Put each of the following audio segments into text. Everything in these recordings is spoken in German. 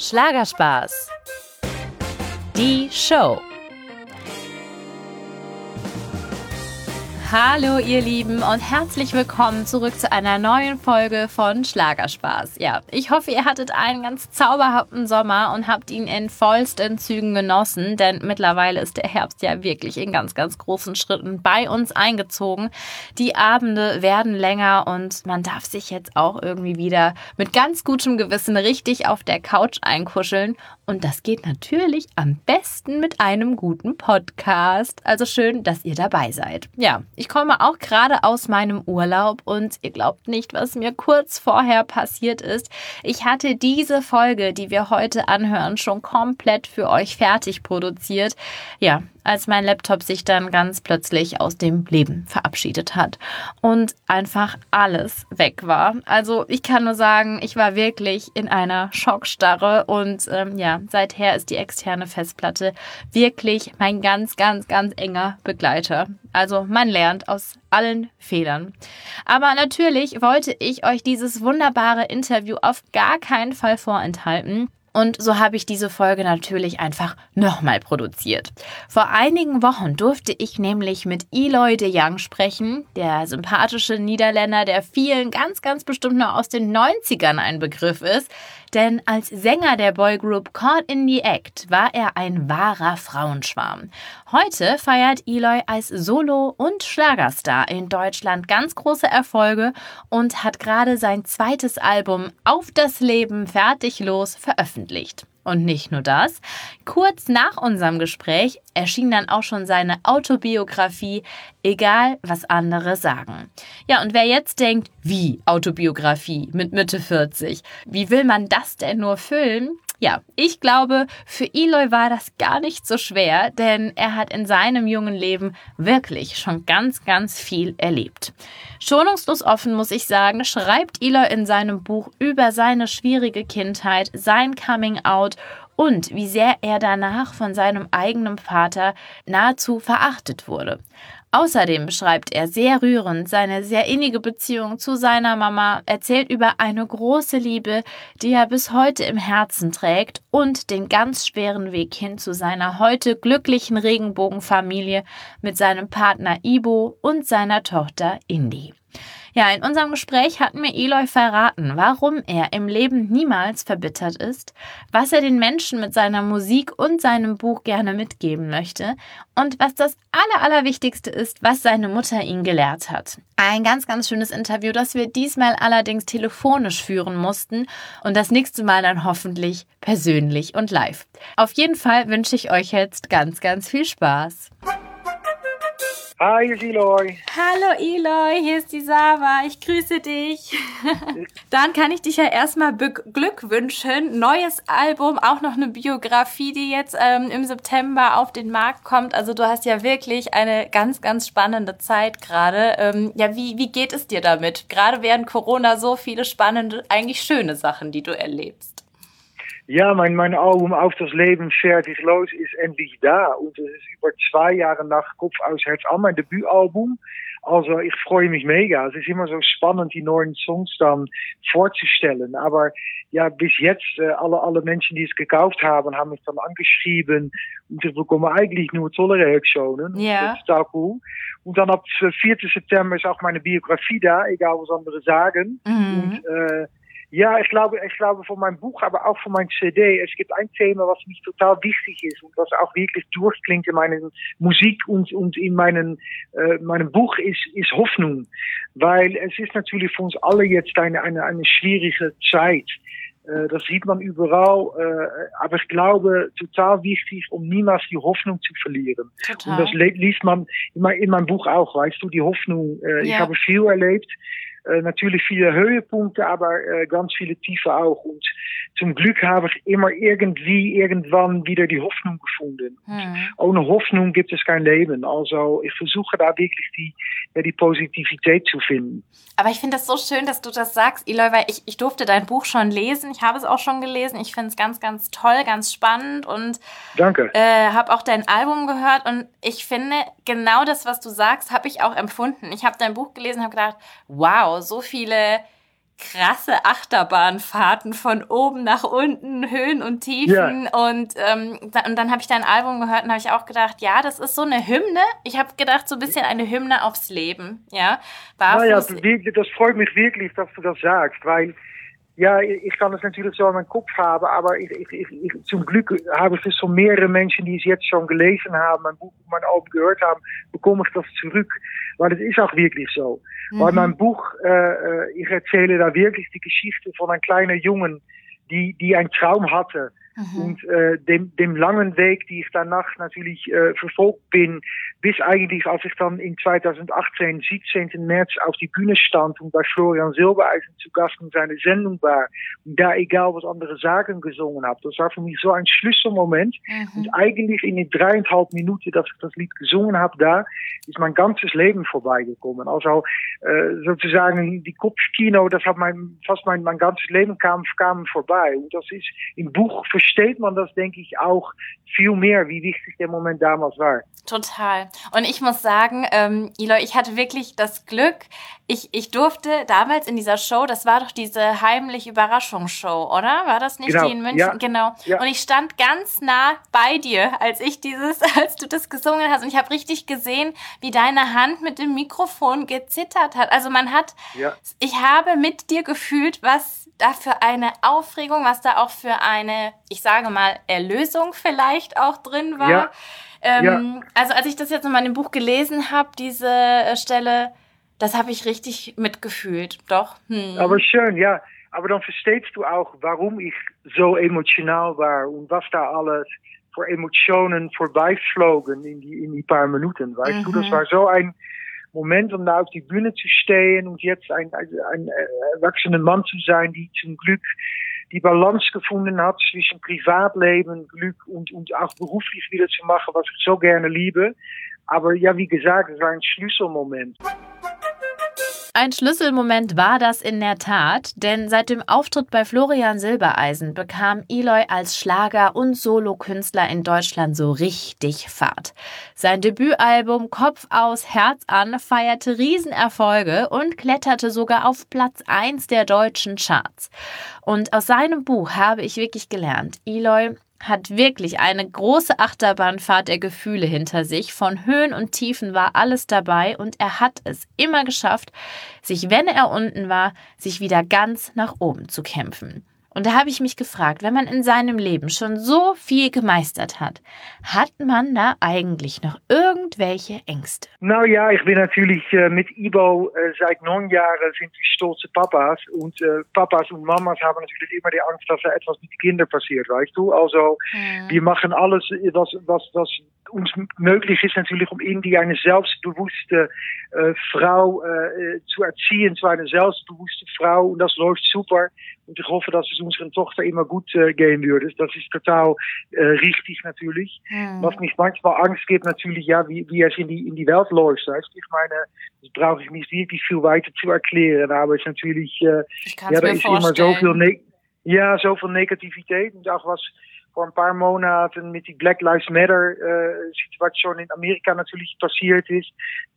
Schlagerspaß. Die Show. Hallo ihr Lieben und herzlich willkommen zurück zu einer neuen Folge von Schlagerspaß. Ja, ich hoffe, ihr hattet einen ganz zauberhaften Sommer und habt ihn in vollsten Zügen genossen, denn mittlerweile ist der Herbst ja wirklich in ganz, ganz großen Schritten bei uns eingezogen. Die Abende werden länger und man darf sich jetzt auch irgendwie wieder mit ganz gutem Gewissen richtig auf der Couch einkuscheln und das geht natürlich am besten mit einem guten Podcast. Also schön, dass ihr dabei seid. Ja, ich komme auch gerade aus meinem Urlaub und ihr glaubt nicht, was mir kurz vorher passiert ist. Ich hatte diese Folge, die wir heute anhören, schon komplett für euch fertig produziert. Ja, als mein Laptop sich dann ganz plötzlich aus dem Leben verabschiedet hat und einfach alles weg war. Also ich kann nur sagen, ich war wirklich in einer Schockstarre und ähm, ja, seither ist die externe Festplatte wirklich mein ganz, ganz, ganz enger Begleiter. Also man lernt aus allen Fehlern. Aber natürlich wollte ich euch dieses wunderbare Interview auf gar keinen Fall vorenthalten. Und so habe ich diese Folge natürlich einfach nochmal produziert. Vor einigen Wochen durfte ich nämlich mit Eloy de Young sprechen, der sympathische Niederländer, der vielen ganz, ganz bestimmt noch aus den 90ern ein Begriff ist. Denn als Sänger der Boygroup Caught in the Act war er ein wahrer Frauenschwarm. Heute feiert Eloy als Solo- und Schlagerstar in Deutschland ganz große Erfolge und hat gerade sein zweites Album Auf das Leben fertig los veröffentlicht. Und nicht nur das, kurz nach unserem Gespräch erschien dann auch schon seine Autobiografie, egal was andere sagen. Ja, und wer jetzt denkt, wie Autobiografie mit Mitte 40, wie will man das denn nur füllen? Ja, ich glaube, für Eloy war das gar nicht so schwer, denn er hat in seinem jungen Leben wirklich schon ganz, ganz viel erlebt. Schonungslos offen, muss ich sagen, schreibt Eloy in seinem Buch über seine schwierige Kindheit, sein Coming Out und wie sehr er danach von seinem eigenen Vater nahezu verachtet wurde. Außerdem beschreibt er sehr rührend seine sehr innige Beziehung zu seiner Mama, erzählt über eine große Liebe, die er bis heute im Herzen trägt und den ganz schweren Weg hin zu seiner heute glücklichen Regenbogenfamilie mit seinem Partner Ibo und seiner Tochter Indy. Ja, in unserem Gespräch hat mir Eloy verraten, warum er im Leben niemals verbittert ist, was er den Menschen mit seiner Musik und seinem Buch gerne mitgeben möchte und was das Aller, Allerwichtigste ist, was seine Mutter ihn gelehrt hat. Ein ganz, ganz schönes Interview, das wir diesmal allerdings telefonisch führen mussten und das nächste Mal dann hoffentlich persönlich und live. Auf jeden Fall wünsche ich euch jetzt ganz, ganz viel Spaß. Hi, hier ist Eloy. Hallo Eloy, hier ist die Sava. Ich grüße dich. Dann kann ich dich ja erstmal beglückwünschen. Neues Album, auch noch eine Biografie, die jetzt ähm, im September auf den Markt kommt. Also du hast ja wirklich eine ganz, ganz spannende Zeit gerade. Ähm, ja, wie, wie geht es dir damit? Gerade während Corona so viele spannende, eigentlich schöne Sachen, die du erlebst. Ja, mein, mein Album Auf das Leben fertig los ist endlich da. Und es ist über zwei Jahre nach Kopf aus Herz an mein Debütalbum. Also ich freue mich mega. Es ist immer so spannend, die neuen Songs dann vorzustellen. Aber ja, bis jetzt, äh, alle, alle Menschen, die es gekauft haben, haben mich dann angeschrieben und ich bekomme eigentlich nur tolle Reaktionen. Ja. Das ist total cool. Und dann ab 4. September ist auch meine Biografie da, egal was andere sagen. Mhm. Und äh, ja, ich glaube, ich glaube von meinem Buch, aber auch von meinem CD. Es gibt ein Thema, was mich total wichtig ist und was auch wirklich durchklingt in meiner Musik und, und in meinem, äh, meinem Buch ist, ist Hoffnung. Weil es ist natürlich für uns alle jetzt eine, eine, eine schwierige Zeit. Äh, das sieht man überall, äh, aber ich glaube, total wichtig, um niemals die Hoffnung zu verlieren. Total. Und das liest man in, mein, in meinem Buch auch, weißt du, die Hoffnung. Äh, Ich Ja. habe viel erlebt, äh, natürlich viele Höhepunkte, aber äh, ganz viele Tiefe auch. Und zum Glück habe ich immer irgendwie, irgendwann wieder die Hoffnung gefunden. Hm. Ohne Hoffnung gibt es kein Leben. Also ich versuche da wirklich die, ja, die Positivität zu finden. Aber ich finde das so schön, dass du das sagst, Eloy, weil ich, ich durfte dein Buch schon lesen. Ich habe es auch schon gelesen. Ich finde es ganz, ganz toll, ganz spannend und Danke. äh, habe auch dein Album gehört. Und ich finde, genau das, was du sagst, habe ich auch empfunden. Ich habe dein Buch gelesen und habe gedacht, wow, so viele krasse Achterbahnfahrten von oben nach unten, Höhen und Tiefen. Ja. Und, ähm, da, und dann habe ich dein Album gehört und habe ich auch gedacht, ja, das ist so eine Hymne. Ich habe gedacht, so ein bisschen eine Hymne aufs Leben. Ja, Barfuß. Naja, das freut mich wirklich, dass du das sagst, weil ja, ich kann es natürlich so in meinem Kopf haben, aber ich, ich, ich, zum Glück habe ich es von mehreren Menschen, die es jetzt schon gelesen haben, mein Buch, mein Album gehört haben, bekomme ich das zurück. Weil es ist auch wirklich so. Mhm. Weil mein Buch, äh, ich erzähle da wirklich die Geschichte von einem kleinen Jungen, die, die einen Traum hatte Mhm. Und äh, dem, dem langen Weg, die ich danach natürlich äh, verfolgt bin, bis eigentlich, als ich dann in 2018, 17. März auf die Bühne stand und bei Florian Silbereisen zu Gast in seiner Sendung war und da egal was andere sagen gesungen habe. Das war für mich so ein Schlüsselmoment. Mhm. Und eigentlich in den dreieinhalb Minuten, dass ich das Lied gesungen habe, da ist mein ganzes Leben vorbeigekommen. Also äh, sozusagen die Kopfkino, das hat mein, fast mein, mein ganzes Leben kam, kam vorbei. Und das ist im Buch versteht man das, denke ich, auch viel mehr, wie wichtig der Moment damals war. Total. Und ich muss sagen, ähm, Eloy, ich hatte wirklich das Glück, ich, ich durfte damals in dieser Show, das war doch diese heimlich Überraschungsshow, oder? War das nicht genau. die in München? Ja. Genau. Ja. Und ich stand ganz nah bei dir, als ich dieses, als du das gesungen hast. Und ich habe richtig gesehen, wie deine Hand mit dem Mikrofon gezittert hat. Also man hat, ja. ich habe mit dir gefühlt, was da für eine Aufregung, was da auch für eine, ich sage mal, Erlösung vielleicht auch drin war. Ja. Ähm, ja. Also als ich das jetzt nochmal in dem Buch gelesen habe, diese äh, Stelle, das habe ich richtig mitgefühlt, doch. Hm. Aber schön, ja. Aber dann verstehst du auch, warum ich so emotional war und was da alles für Emotionen vorbeiflogen in die, in die paar Minuten. Weißt mhm. du, das war so ein Moment, um da auf die Bühne zu stehen und jetzt ein, ein, ein erwachsener Mann zu sein, die zum Glück die Balance gefunden hat zwischen Privatleben, Glück und, und auch beruflich wieder zu machen, was ich so gerne liebe. Aber ja, wie gesagt, es war ein Schlüsselmoment. Ein Schlüsselmoment war das in der Tat, denn seit dem Auftritt bei Florian Silbereisen bekam Eloy als Schlager- und Solokünstler in Deutschland so richtig Fahrt. Sein Debütalbum Kopf aus, Herz an feierte Riesenerfolge und kletterte sogar auf Platz 1 der deutschen Charts. Und aus seinem Buch habe ich wirklich gelernt, Eloy hat wirklich eine große Achterbahnfahrt der Gefühle hinter sich. Von Höhen und Tiefen war alles dabei und er hat es immer geschafft, sich, wenn er unten war, sich wieder ganz nach oben zu kämpfen. Und da habe ich mich gefragt, wenn man in seinem Leben schon so viel gemeistert hat, hat man da eigentlich noch irgendwelche Ängste? Nou ja, ich bin natürlich äh, mit Ibo äh, seit neun Jahren sind wir stolze Papas und äh, Papas und Mamas haben natürlich immer die Angst, dass da etwas mit den Kindern passiert, weißt du? Also mhm. wir machen alles, was, was, was uns möglich ist natürlich, um in die eine selbstbewusste äh, Frau äh, zu erziehen, zwar eine selbstbewusste Frau und das läuft super. Und ich hoffe, dass es unserer Tochter immer gut äh, gehen würde. Das ist total äh, richtig natürlich. Mhm. Was mich manchmal Angst gibt, natürlich, ja, wie, wie es in die, in die Welt läuft. Weißt? Ich meine, das brauche ich nicht wirklich viel weiter zu erklären, aber es ist natürlich, äh, ja, da ist immer so viel, ne ja, so viel Negativität und auch was vor ein paar Monaten mit die Black Lives Matter äh, Situation in Amerika natürlich passiert ist.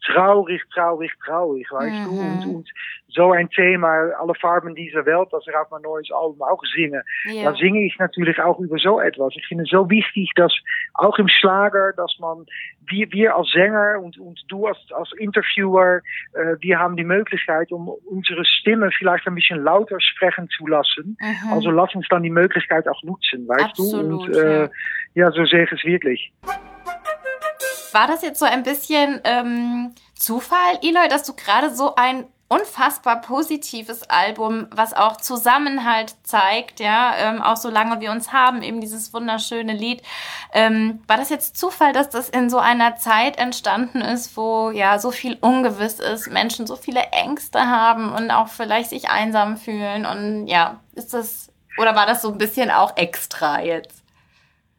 Traurig, traurig, traurig, weißt mhm. du? Und, und so ein Thema, alle Farben dieser Welt, das auf mein neues Album auch singe. Ja. Da singe ich natürlich auch über so etwas. Ich finde es so wichtig, dass auch im Schlager, dass man, wir, wir als Sänger und, und du als, als Interviewer, äh, wir haben die Möglichkeit, um unsere Stimme vielleicht ein bisschen lauter sprechen zu lassen. Mhm. Also lass uns dann die Möglichkeit auch nutzen, weißt Absolut, du? Und äh, ja. so sehe ich es wirklich. War das jetzt so ein bisschen ähm, Zufall, Eloy, dass du gerade so ein unfassbar positives Album, was auch Zusammenhalt zeigt, ja, ähm, auch so lange wir uns haben, eben dieses wunderschöne Lied. Ähm, war das jetzt Zufall, dass das in so einer Zeit entstanden ist, wo ja so viel ungewiss ist, Menschen so viele Ängste haben und auch vielleicht sich einsam fühlen und ja, ist das, oder war das so ein bisschen auch extra jetzt?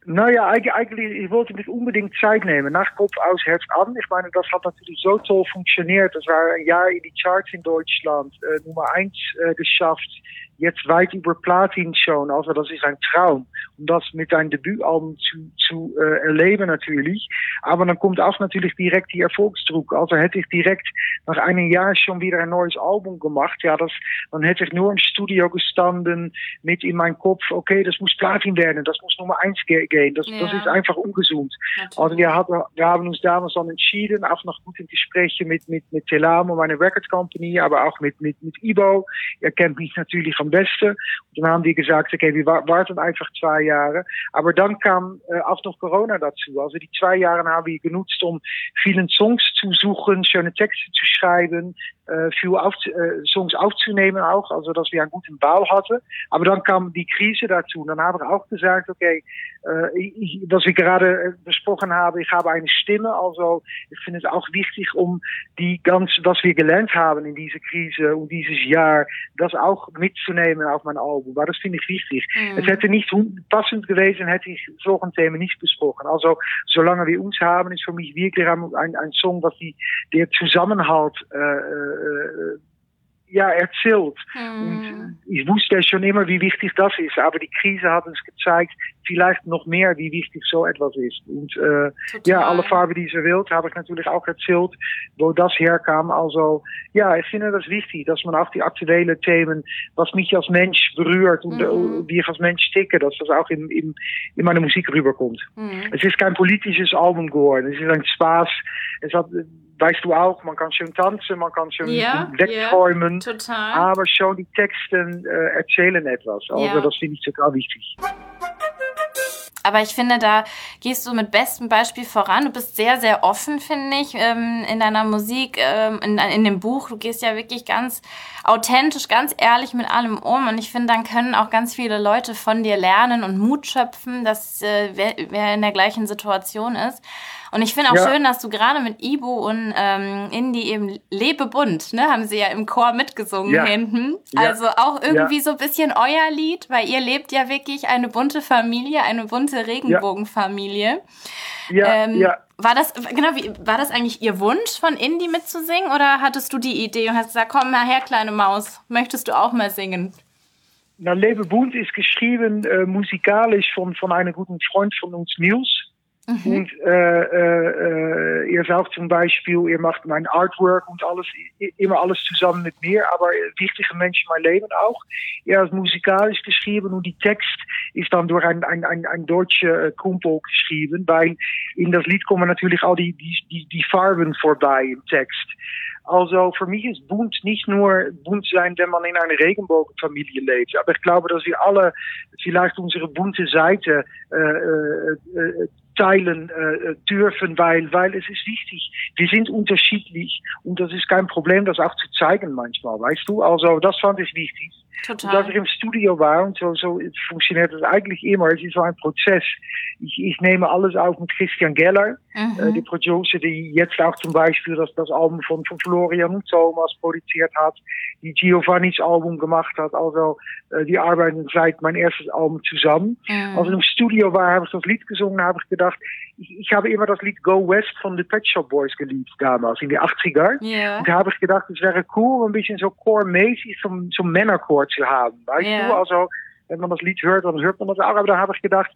Nou ja, eigenlijk, ich wollte nicht unbedingt Zeit nehmen. Nach Kopf aus, Herz an. Ich meine, das hat natürlich so toll funktioniert. Das war ein Jahr in die Charts in Deutschland, äh, Nummer eins äh, geschafft. Jetzt weit über Platin schon. Also das ist ein Traum. Um das mit einem Debütalbum zu, zu äh, erleben natürlich. Aber dann kommt auch natürlich direkt die Erfolgsdruck. Also hätte ich direkt nach einem Jahr schon wieder ein neues Album gemacht, ja, das, dann hätte ich nur im Studio gestanden mit in meinem Kopf, okay, das muss Platin werden, das muss Nummer eins gehen. Das, ja. das ist einfach ungesund. Natürlich. Also wir, hatten, wir haben uns damals dann entschieden, auch nach guten Gesprächen mit, mit, mit Telamo, meine Record Company, aber auch mit, mit, mit Ibo. Er kennt mich natürlich am besten. Und dann haben die gesagt, okay, wir warten einfach zwei Jahre. Aber dann kam äh, auch noch Corona dazu. Also die Jahre haben wir genutzt, um vielen Songs zu suchen, schöne Texte zu schreiben, äh, viel auf, äh, Songs aufzunehmen auch, also dass wir einen guten Bau hatten. Aber dann kam die Krise dazu. Und dann haben wir auch gesagt, okay, äh, ich, was wir gerade besprochen haben, ich habe eine Stimme, also ich finde es auch wichtig, um die ganz, was wir gelernt haben in dieser Krise und dieses Jahr, das auch mitzunehmen auf mein Album. Weil das finde ich wichtig. Mhm. Es hätte nicht passend gewesen, hätte ich solche Themen nicht besprochen. Also solange wir uns haben, ist für mich wirklich ein, ein, ein Song, was die, der Zusammenhalt äh, äh, ja, erzählt. Mhm. Und ich wusste schon immer, wie wichtig das ist, aber die Krise hat uns gezeigt, vielleicht noch mehr, wie wichtig so etwas ist. Und äh, ja, alle Farben dieser Welt habe ich natürlich auch erzählt, wo das herkam. Also ja, ich finde das wichtig, dass man auch die aktuellen Themen, was mich als Mensch berührt und mhm. wie ich als Mensch ticke, dass das auch in, in, in meine Musik rüberkommt. Mhm. Es ist kein politisches Album geworden, es ist ein Spaß. Es hat weißt du auch, man kann schön tanzen, man kann schön ja, wegträumen. Ja, total. Aber schon die Texten äh, erzählen etwas. Also ja. das finde ich total wichtig. Aber ich finde, da gehst du mit bestem Beispiel voran. Du bist sehr, sehr offen, finde ich, ähm, in deiner Musik, ähm, in, in dem Buch. Du gehst ja wirklich ganz authentisch, ganz ehrlich mit allem um. Und ich finde, dann können auch ganz viele Leute von dir lernen und Mut schöpfen, dass äh, wer, wer in der gleichen Situation ist. Und ich finde auch ja. schön, dass du gerade mit Ibo und ähm, Indy eben Lebe bunt, ne, haben sie ja im Chor mitgesungen ja. hinten. Also auch irgendwie so ein bisschen euer Lied, weil ihr lebt ja wirklich eine bunte Familie, eine bunte Regenbogenfamilie. Ja, ähm, ja. War das, genau, wie, war das eigentlich ihr Wunsch, von Indy mitzusingen oder hattest du die Idee und hast gesagt, komm mal her, kleine Maus, möchtest du auch mal singen? Na, Lebe Bunt ist geschrieben äh, musikalisch von, von einem guten Freund von uns, Niels. Mhm. Und äh, äh, ihr sagt zum Beispiel, ihr macht mein Artwork und alles, immer alles zusammen mit mir, aber wichtige Menschen in meinem Leben auch. Er hat musikalisch geschrieben und die Text ist dann durch ein, ein, ein, ein deutscher Kumpel geschrieben, weil in das Lied kommen natürlich all die, die, die, die Farben vorbei im Text. Also für mich ist bunt nicht nur bunt sein, wenn man in einer Regenbogenfamilie lebt. Aber ich glaube, dass wir alle vielleicht unsere bunte Seite äh, äh, äh teilen äh, dürfen, weil, weil es ist wichtig. Wir sind unterschiedlich und das ist kein Problem, das auch zu zeigen manchmal, weißt du? Also das fand ich wichtig. Total. Als ich im Studio war und so, so funktioniert das eigentlich immer. Es ist so ein Prozess. Ich, ich nehme alles auf mit Christian Geller, mhm. äh, die Producer, die jetzt auch zum Beispiel das, das Album von, von Florian und Thomas produziert hat, die Giovannis Album gemacht hat. Also äh, die arbeiten seit mein erstes Album zusammen. Mhm. Als ich im Studio war, habe ich das Lied gesungen, habe ich gedacht, ich, ich habe immer das Lied Go West von The Pet Shop Boys geliebt damals, in die 80er. Yeah. Und da habe ich gedacht, es wäre cool, ein bisschen so chormäßig zum, zum Männerchor zu haben. Weißt yeah. du, also wenn man das Lied hört, dann hört man das auch. Aber da habe ich gedacht,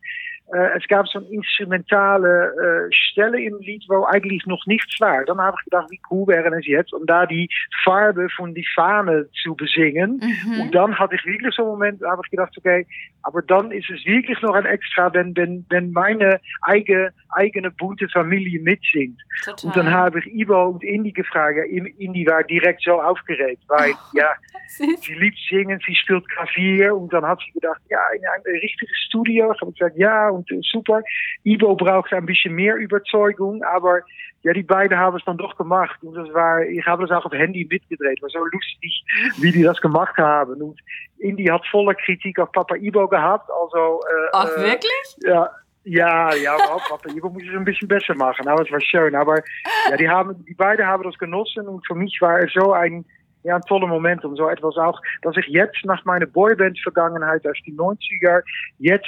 äh, es gab so eine instrumentale äh, Stelle im Lied, wo eigentlich noch nichts war. Dann habe ich gedacht, wie cool wäre es jetzt, um da die Farbe von die Fahne zu besingen. Mhm. Und dann hatte ich wirklich so einen Moment, da habe ich gedacht, okay, aber dann ist es wirklich noch ein Extra, wenn, wenn, wenn meine eigene, eigene bunte Familie mitsingt. Total. Und dann habe ich Ivo und Indy gefragt. Indy war direkt so aufgeregt, weil, oh, ja, sie liebt singen, sie spielt Klavier. Und dann hat sie gedacht, ja, in ein richtiges Studio. Ich habe gesagt, ja, und äh, super. Ivo braucht ein bisschen mehr Überzeugung, aber ja, die beiden haben es dann doch gemacht. Und das war, ich habe das auch auf Handy mitgedreht. War so lustig, wie die das gemacht haben. Und Indy hat voller Kritik auf Papa Ivo gehabt. Also, äh, Ach, äh, wirklich? Ja. Ja, ja, aber Papa Ivo muss es ein bisschen besser machen. Aber es war schön. Aber ja, die, haben, die beiden haben das genossen. Und für mich war es so ein, ja, ein toller Moment, um so etwas auch, dass ich jetzt nach meiner Boyband-Vergangenheit aus die 90er jetzt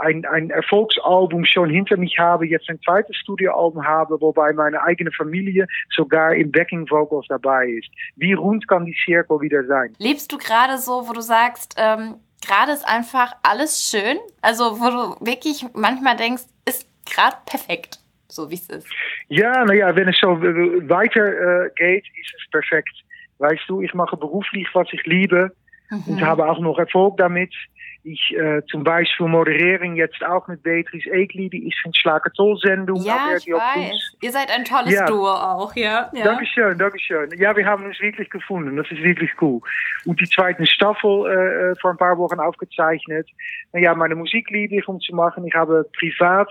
ein, ein Erfolgsalbum schon hinter mich habe, jetzt ein zweites Studioalbum habe, wobei meine eigene Familie sogar im Backing Vocals dabei ist. Wie rund kann die Circle wieder sein? Lebst du gerade so, wo du sagst, ähm, gerade ist einfach alles schön? Also wo du wirklich manchmal denkst, ist gerade perfekt? so wie es ist. Ja, naja, wenn es so weitergeht, äh, ist es perfekt. Weißt du, ich mache beruflich, was ich liebe mhm. und habe auch noch Erfolg damit. Ich äh, zum Beispiel moderieren jetzt auch mit Beatrice Egli, die ist in Schlagertoll-Sendung. Ja, ich weiß. Ihr seid ein tolles ja. Duo auch, ja. ja. Dankeschön, Dankeschön. Ja, wir haben uns wirklich gefunden. Das ist wirklich cool. Und die zweite Staffel äh, vor ein paar Wochen aufgezeichnet. Naja, meine Musik liebe ich, um zu machen. Ich habe privat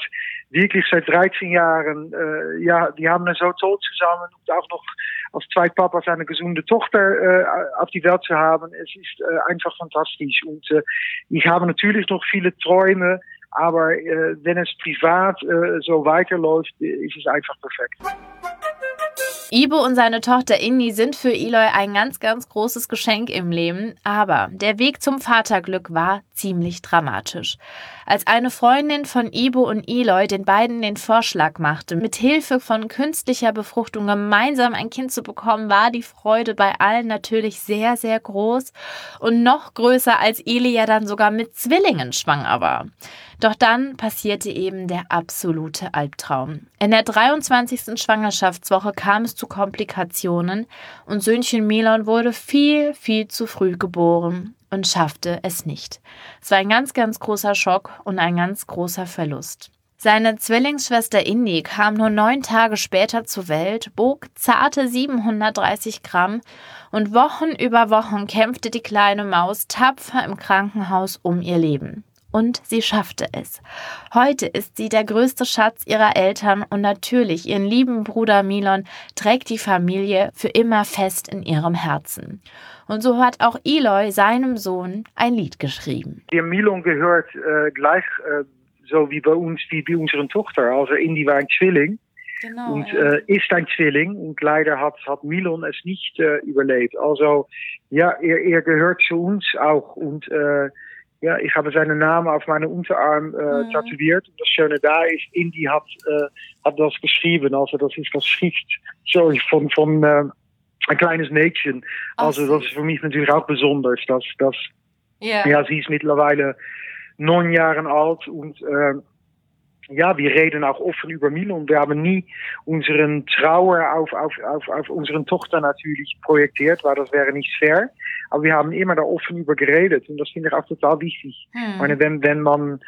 wirklich seit 13 Jahren, äh, ja, die haben so toll zusammen und auch noch als zwei Papas eine gesunde Tochter äh, auf die Welt zu haben. Es ist äh, einfach fantastisch. Und äh, ich habe natürlich noch viele Träume, aber äh, wenn es privat äh, so weiterläuft, ist es einfach perfekt. Ibo und seine Tochter Inni sind für Eloy ein ganz, ganz großes Geschenk im Leben, aber der Weg zum Vaterglück war ziemlich dramatisch. Als eine Freundin von Ibo und Eloy den beiden den Vorschlag machte, mit Hilfe von künstlicher Befruchtung gemeinsam ein Kind zu bekommen, war die Freude bei allen natürlich sehr, sehr groß und noch größer, als Eli ja dann sogar mit Zwillingen schwanger war. Doch dann passierte eben der absolute Albtraum. In der 23. Schwangerschaftswoche kam es zu Komplikationen und Söhnchen Milon wurde viel, viel zu früh geboren und schaffte es nicht. Es war ein ganz, ganz großer Schock und ein ganz großer Verlust. Seine Zwillingsschwester Indy kam nur neun Tage später zur Welt, bog zarte 730 Gramm und Wochen über Wochen kämpfte die kleine Maus tapfer im Krankenhaus um ihr Leben. Und sie schaffte es. Heute ist sie der größte Schatz ihrer Eltern und natürlich ihren lieben Bruder Milon trägt die Familie für immer fest in ihrem Herzen. Und so hat auch Eloy seinem Sohn ein Lied geschrieben. Der Milon gehört äh, gleich äh, so wie bei uns, wie bei unserer Tochter. Also Indy war ein Zwilling. Genau, und ja. äh, ist ein Zwilling und leider hat, hat Milon es nicht äh, überlebt. Also ja, er, er gehört zu uns auch und äh, ja, ich habe seinen Namen auf meinen Unterarm äh, mhm. tätowiert. Und das Schöne da ist, Indy hat, äh, hat das geschrieben. Also das ist das Schrift sorry, von, von äh, ein kleines Mädchen. Also das ist für mich natürlich auch besonders. Dass, dass, yeah. Ja, sie ist mittlerweile neun Jahre alt und äh, ja, wir reden auch offen über Milon. Wir haben nie unseren Trauer auf, auf, auf, auf unseren Tochter natürlich projektiert, weil das wäre nicht fair. Aber wir haben immer da offen über geredet und das finde ich auch total wichtig. Hm. Meine, wenn, wenn man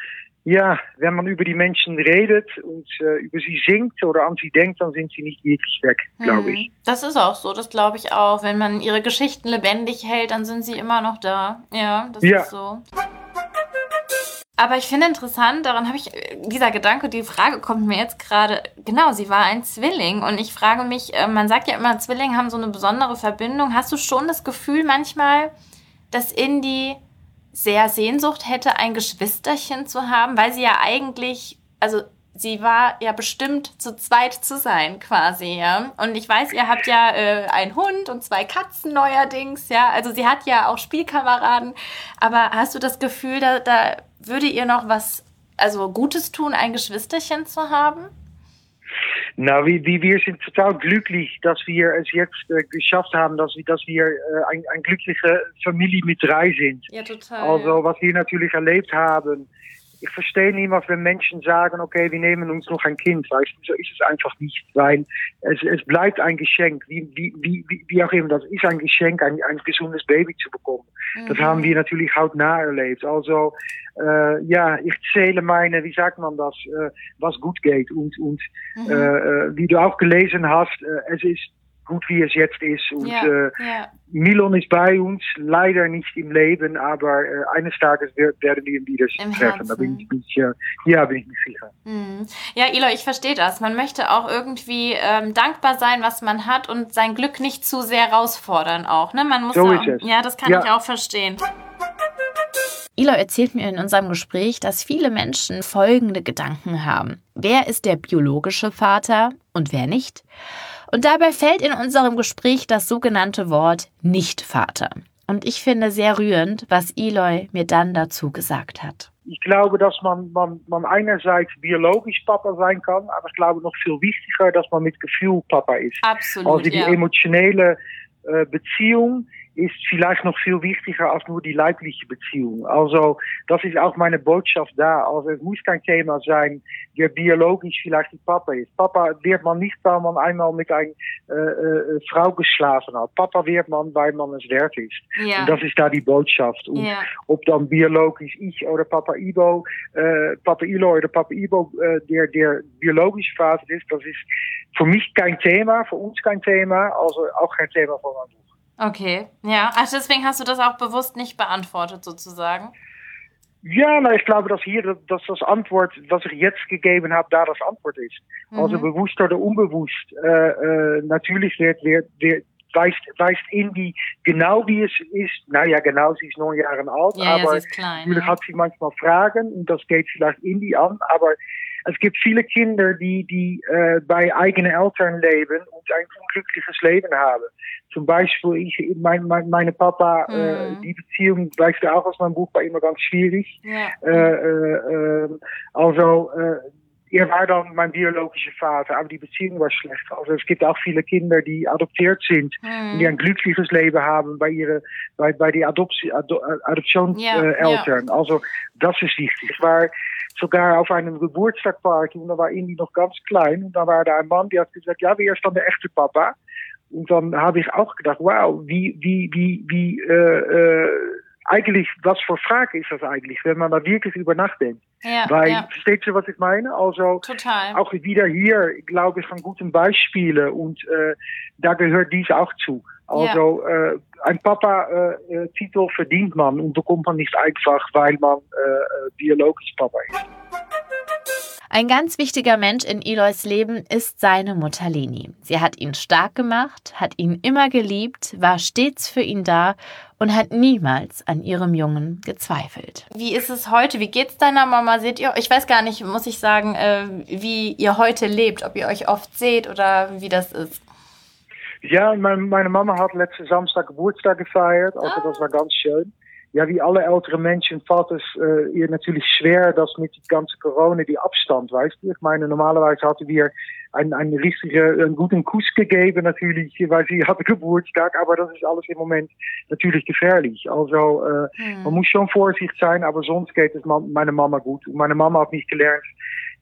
ja, wenn man über die Menschen redet und äh, über sie singt oder an sie denkt, dann sind sie nicht wirklich weg, glaube hm. ich. Das ist auch so, das glaube ich auch. Wenn man ihre Geschichten lebendig hält, dann sind sie immer noch da. Ja, das ja. ist so. Aber ich finde interessant, daran habe ich, dieser Gedanke, die Frage kommt mir jetzt gerade, genau, sie war ein Zwilling und ich frage mich, äh, man sagt ja immer, Zwillinge haben so eine besondere Verbindung. Hast du schon das Gefühl manchmal, dass Indy sehr Sehnsucht hätte, ein Geschwisterchen zu haben, weil sie ja eigentlich, also sie war ja bestimmt zu zweit zu sein, quasi, ja. Und ich weiß, ihr habt ja äh, einen Hund und zwei Katzen neuerdings, ja. Also sie hat ja auch Spielkameraden. Aber hast du das Gefühl, da, da würde ihr noch was, also Gutes tun, ein Geschwisterchen zu haben? Na, wie, wie wir sind total glücklich, dass wir es jetzt äh, geschafft haben, dass, dass wir äh, ein, ein glückliche Familie mit drei sind. Ja, total. Also, was wir natürlich erlebt haben, ich verstehe niemals, wenn Menschen sagen, okay, wir nehmen uns noch ein Kind. Weißt du, so ist es einfach nicht, weil es, es bleibt ein Geschenk, wie, wie, wie, wie auch immer. Das ist ein Geschenk, ein, ein gesundes Baby zu bekommen. Mhm. Das haben wir natürlich hautnah erlebt. Also, äh, ja, ich zähle meine, wie sagt man das, äh, was gut geht. Und, und mhm. äh, äh wie du auch gelesen hast, äh, es ist gut wie es jetzt ist. Und ja, äh, ja. Milon ist bei uns, leider nicht im Leben, aber äh, eines Tages werden wir ihn wieder Im treffen. Herzen. Da bin ich, bin ich, ja, bin ich mir sicher. Mhm. Ja, Eloy, ich verstehe das. Man möchte auch irgendwie ähm, dankbar sein, was man hat und sein Glück nicht zu sehr herausfordern auch. Ne? Man muss so auch, ist es. Ja, das kann ja. ich auch verstehen. Eloy erzählt mir in unserem Gespräch, dass viele Menschen folgende Gedanken haben. Wer ist der biologische Vater und wer nicht? Und dabei fällt in unserem Gespräch das sogenannte Wort Nicht-Vater. Und ich finde sehr rührend, was Eloy mir dann dazu gesagt hat. Ich glaube, dass man, man, man einerseits biologisch Papa sein kann, aber ich glaube noch viel wichtiger, dass man mit Gefühl Papa ist. Absolut. Also die ja. emotionelle äh, Beziehung ist vielleicht noch viel wichtiger als nur die leibliche Beziehung. Also das ist auch meine Botschaft da. Also es muss kein Thema sein, der biologisch vielleicht die Papa ist. Papa wird man nicht, weil man einmal mit einer äh, äh, Frau geschlafen hat. Papa wird man, weil man es wert ist. Ja. Und das ist da die Botschaft. Und ja. ob dann biologisch ich oder Papa Ibo, äh, Papa Ilo oder Papa Ibo äh, der, der biologische Vater ist, das ist für mich kein Thema, für uns kein Thema, also auch kein Thema von. Okay, ja. Ach, deswegen hast du das auch bewusst nicht beantwortet, sozusagen. Ja, nou, ich glaube, dass hier dass das Antwort, was ich jetzt gegeben habe, da das Antwort ist. Mhm. Also bewusst oder unbewusst. Äh, äh, natürlich wird, wird, wird weist, weist in die genau wie es ist. Nou ja, genau, sie ist neun Jahre alt, ja, aber ja, klein, natürlich ja. hat sie manchmal Fragen und das geht vielleicht in die an, aber es gibt viele Kinder, die, die äh, bei eigenen Eltern leben und ein unglückliches Leben haben. Zum Beispiel, ich, mein, mein, meine Papa, mhm. äh, die Beziehung, weißt du auch aus meinem Buch, war immer ganz schwierig. Ja. Äh, äh, also, äh, er war dann mein biologischer Vater, aber die Beziehung war schlecht. Also es gibt auch viele Kinder, die adoptiert sind mhm. und die ein glückliches Leben haben bei ihre, bei, bei die Adoptie, Ado, Adoptionseltern. Ja, ja. Also das ist wichtig. War sogar auf einem Geburtstagparty und da war Indy noch ganz klein und da war da ein Mann, der hat gesagt, ja, wer ist dann der echte Papa? Und dann habe ich auch gedacht, wow, wie, wie, wie, wie, äh, äh, eigentlich, was für Frage ist das eigentlich, wenn man da wirklich über nachdenkt? Ja, Weil, ja. versteht ihr, was ich meine? Also, Total. auch wieder hier, glaube ich, von guten Beispielen und äh, da gehört dies auch zu. Also, ja. äh, ein Papa-Titel äh, verdient man und bekommt man nicht einfach, weil man äh, biologisch Papa ist. Ein ganz wichtiger Mensch in Eloys Leben ist seine Mutter Leni. Sie hat ihn stark gemacht, hat ihn immer geliebt, war stets für ihn da und hat niemals an ihrem Jungen gezweifelt. Wie ist es heute? Wie geht's deiner Mama? Seht ihr? Ich weiß gar nicht, muss ich sagen, äh, wie ihr heute lebt, ob ihr euch oft seht oder wie das ist. Ja, meine Mama hat letzten Samstag Geburtstag gefeiert, also ah. das war ganz schön ja, wie alle ältere Menschen fällt es äh, ihr natürlich schwer, dass mit die ganze Corona die Abstand, weißt du? Ich meine, normalerweise hatten wir einen, einen richtigen, einen guten Kuss gegeben, natürlich, weil sie hatte Geburtstag, aber das ist alles im Moment natürlich gefährlich. Also, äh, hm. man muss schon vorsichtig sein, aber sonst geht es meine Mama gut. Und meine Mama hat nicht gelernt,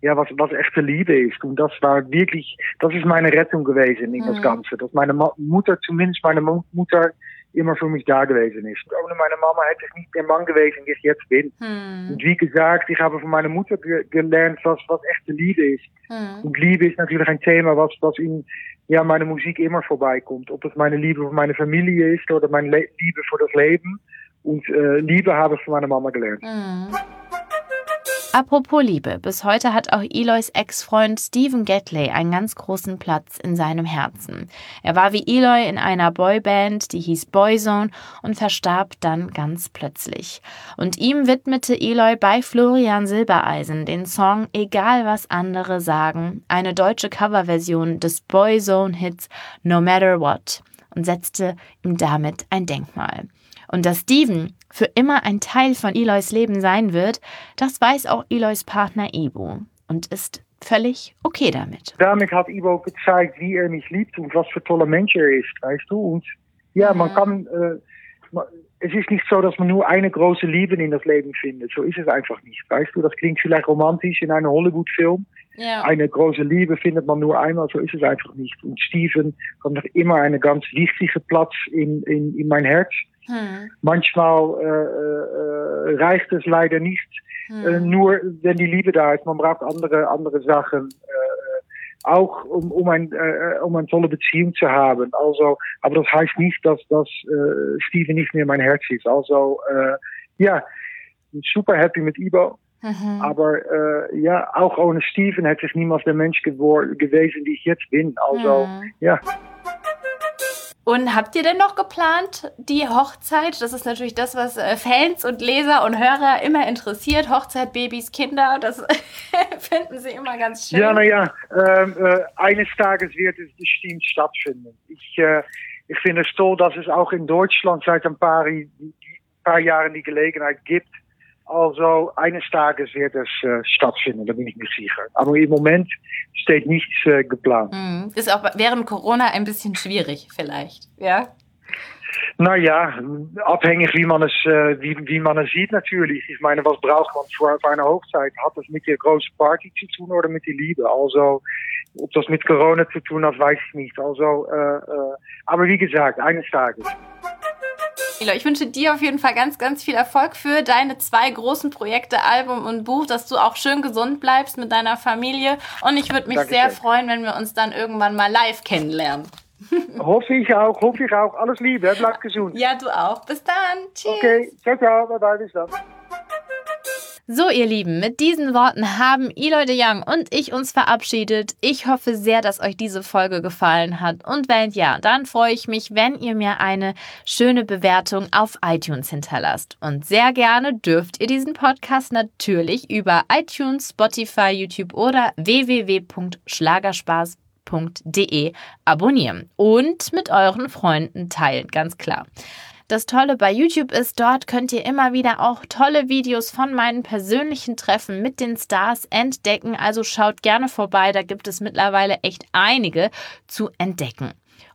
ja, was, was echte Liebe ist. Und das war wirklich, das ist meine Rettung gewesen in hm. das Ganze. Dass meine Mutter, zumindest meine Mutter, immer für mich da gewesen ist. Und ohne meine Mama hätte ich nicht der Mann gewesen, der ich jetzt bin. Hm. Und wie gesagt, ich habe von meiner Mutter ge gelernt, was, was echte Liebe ist. Hm. Und Liebe ist natürlich ein Thema, was, was in ja, meine Musik immer vorbeikommt. Ob es meine Liebe für meine Familie ist oder meine Le Liebe für das Leben. Und äh, Liebe habe ich von meiner Mama gelernt. Hm. Apropos Liebe, bis heute hat auch Eloys Ex-Freund Stephen Gatley einen ganz großen Platz in seinem Herzen. Er war wie Eloy in einer Boyband, die hieß Boyzone und verstarb dann ganz plötzlich. Und ihm widmete Eloy bei Florian Silbereisen den Song Egal was andere sagen, eine deutsche Coverversion des Boyzone-Hits No Matter What und setzte ihm damit ein Denkmal. Und dass Steven für immer ein Teil von Eloys Leben sein wird, das weiß auch Eloys Partner Ibo und ist völlig okay damit. Damit hat Ibo gezeigt, wie er mich liebt und was für tolle Mensch er ist, weißt du. Und ja, man kann, äh, es ist nicht so, dass man nur eine große Liebe in das Leben findet. So ist es einfach nicht, weißt du. Das klingt vielleicht romantisch in einem Hollywood-Film. Ja. Eine große Liebe findet man nur einmal, so ist es einfach nicht. Und Steven hat noch immer einen ganz wichtigen Platz in, in, in mein Herz. Hm. Manchmal äh, äh, reicht es leider nicht, hm. nur wenn die Liebe da ist. Man braucht andere, andere Sachen. Auch um, um, ein, um eine tolle Beziehung zu haben. Also, aber das heißt nicht, dass, dass Steven nicht mehr mein Herz ist. Also, ja, super happy mit Ibo. Mhm. Aber äh, ja, auch ohne Steven hätte ich niemals der Mensch gewesen, die ich jetzt bin. Also, mhm. ja. Und habt ihr denn noch geplant, die Hochzeit? Das ist natürlich das, was äh, Fans und Leser und Hörer immer interessiert. Hochzeit, Babys, Kinder, das finden sie immer ganz schön. Ja, naja, ähm, äh, eines Tages wird es bestimmt stattfinden. Ich, äh, ich finde es toll, dass es auch in Deutschland seit ein paar, ein paar Jahren die Gelegenheit gibt, also eines Tages wird es äh, stattfinden, da bin ich mir sicher. Aber im Moment steht nichts äh, geplant. Mhm. Ist auch während Corona ein bisschen schwierig, vielleicht, ja? Naja, abhängig wie man es, äh, wie, wie man es sieht natürlich. Ich meine, was braucht man für, für eine Hochzeit? Hat das mit der großen Party zu tun oder mit der Liebe? Also, ob das mit Corona zu tun hat, weiß ich nicht. Also, äh, aber wie gesagt, eines Tages. Ich wünsche dir auf jeden Fall ganz, ganz viel Erfolg für deine zwei großen Projekte, Album und Buch, dass du auch schön gesund bleibst mit deiner Familie. Und ich würde mich Dankeschön. sehr freuen, wenn wir uns dann irgendwann mal live kennenlernen. hoffe ich auch, hoffe ich auch. Alles Liebe, bleib gesund. Ja, du auch. Bis dann. Tschüss. Okay, ciao, ciao, bye bye, bis dann. So, ihr Lieben, mit diesen Worten haben Eloy de Young und ich uns verabschiedet. Ich hoffe sehr, dass euch diese Folge gefallen hat. Und wenn ja, dann freue ich mich, wenn ihr mir eine schöne Bewertung auf iTunes hinterlasst. Und sehr gerne dürft ihr diesen Podcast natürlich über iTunes, Spotify, YouTube oder www.schlagerspaß.de abonnieren und mit euren Freunden teilen, ganz klar. Das Tolle bei YouTube ist, dort könnt ihr immer wieder auch tolle Videos von meinen persönlichen Treffen mit den Stars entdecken. Also schaut gerne vorbei, da gibt es mittlerweile echt einige zu entdecken.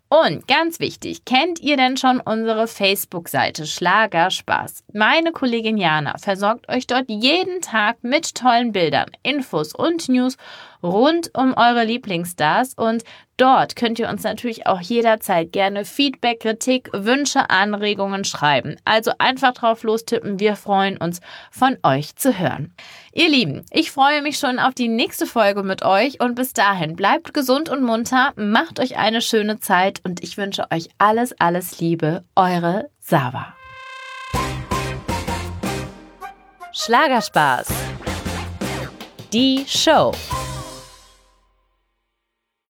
Und ganz wichtig, kennt ihr denn schon unsere Facebook-Seite Schlagerspaß? Meine Kollegin Jana versorgt euch dort jeden Tag mit tollen Bildern, Infos und News rund um eure Lieblingsstars und dort könnt ihr uns natürlich auch jederzeit gerne Feedback, Kritik, Wünsche, Anregungen schreiben. Also einfach drauf lostippen, wir freuen uns von euch zu hören. Ihr Lieben, ich freue mich schon auf die nächste Folge mit euch und bis dahin bleibt gesund und munter, macht euch eine schöne Zeit und ich wünsche euch alles, alles Liebe, eure Sava. Schlagerspaß. Die Show.